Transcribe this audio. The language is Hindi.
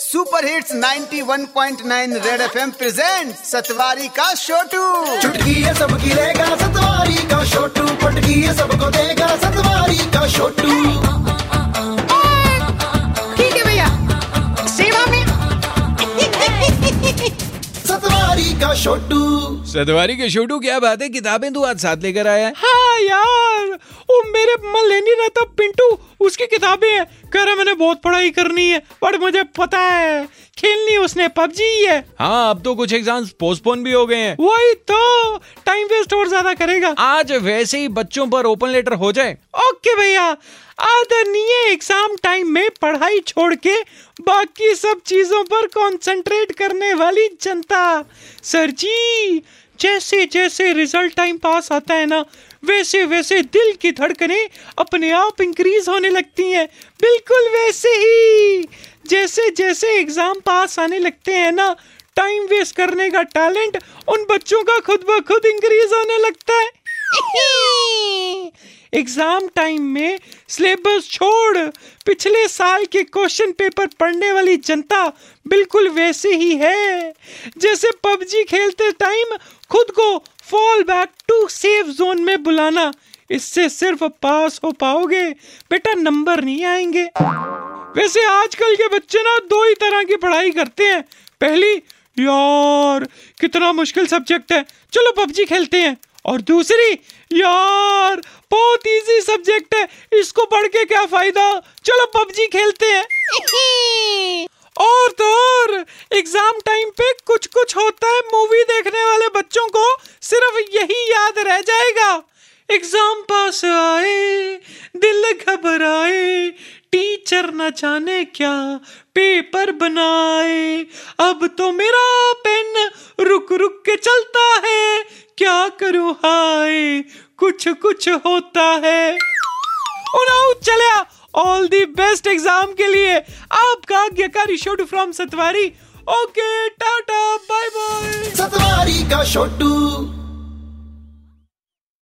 Super hits 91.9 red FM present Satwari का छोटू चुटकी है सबकी रहेगा सतवारी का छोटू पटकी है सबको, देगा सतवारी का छोटू का छोटू। सतवारी के छोटू क्या बात है? किताबें तू आज साथ लेकर आया है? हाँ यार वो मेरे मन ले नहीं रहता पिंटू उसकी किताबें हैं। कह रहा मैंने बहुत पढ़ाई करनी है पर मुझे पता है खेलनी उसने पबजी ही है। हाँ अब तो कुछ एग्ज़ाम्स पोस्टपोन भी हो गए हैं। वही तो टाइम वेस्ट और ज़्यादा करेगा। आज वैसे ही बच्चों पर ओपन लेटर हो जाए। ओके भैया आदरणीय एग्ज़ाम टाइम में पढ़ाई छोड़ के बाकी सब चीज़ों पर कंसंट्रेट करने वाली जनता। सर जी जैसे जैसे रिज़ल्ट टाइम पास आता है ना वैसे वैसे दिल की धड़कनें अपने आप इंक्रीज होने लगती हैं। बिल्कुल वैसे ही। जैसे जैसे एग्ज़ाम पास आने लगते हैं ना टाइम वेस्ट करने का टैलेंट उन बच्चों का खुद ब खुद इंक्रीज होने लगता है। एग्ज़ाम टाइम में सिलेबस छोड़। पिछले साल के क्वेश्चन पेपर पढ़ने वाली जनता बिल्कुल वैसे ही है। जैसे पबजी खेलते टाइम खुद को fall back to safe zone में बुलाना इससे सिर्फ़ पास हो पाओगे। बेटा नंबर नहीं आएँगे। वैसे आजकल के बच्चे ना दो ही तरह की पढ़ाई करते हैं। पहली यार कितना मुश्किल सब्जेक्ट है। चलो पबजी खेलते हैं। और दूसरी यार बहुत इजी सब्जेक्ट है। इसको पढ़ के क्या फ़ायदा? चलो पबजी खेलते हैं। और तो और एग्ज़ाम टाइम पे कुछ कुछ होता है मूवी देखने वाले बच्चों को। सिर्फ़ यही याद रह जाएगा। एग्ज़ाम पास आए दिल घबराए टीचर न जाने क्या पेपर बनाए। अब तो मेरा पेन रुक रुक के चलता है, क्या करूँ हाय? कुछ कुछ होता है। चलिया ऑल दी बेस्ट एग्ज़ाम के लिए। आपका आज्ञाकारी showed from Satwari. Okay tata bye bye Satwari का छोटू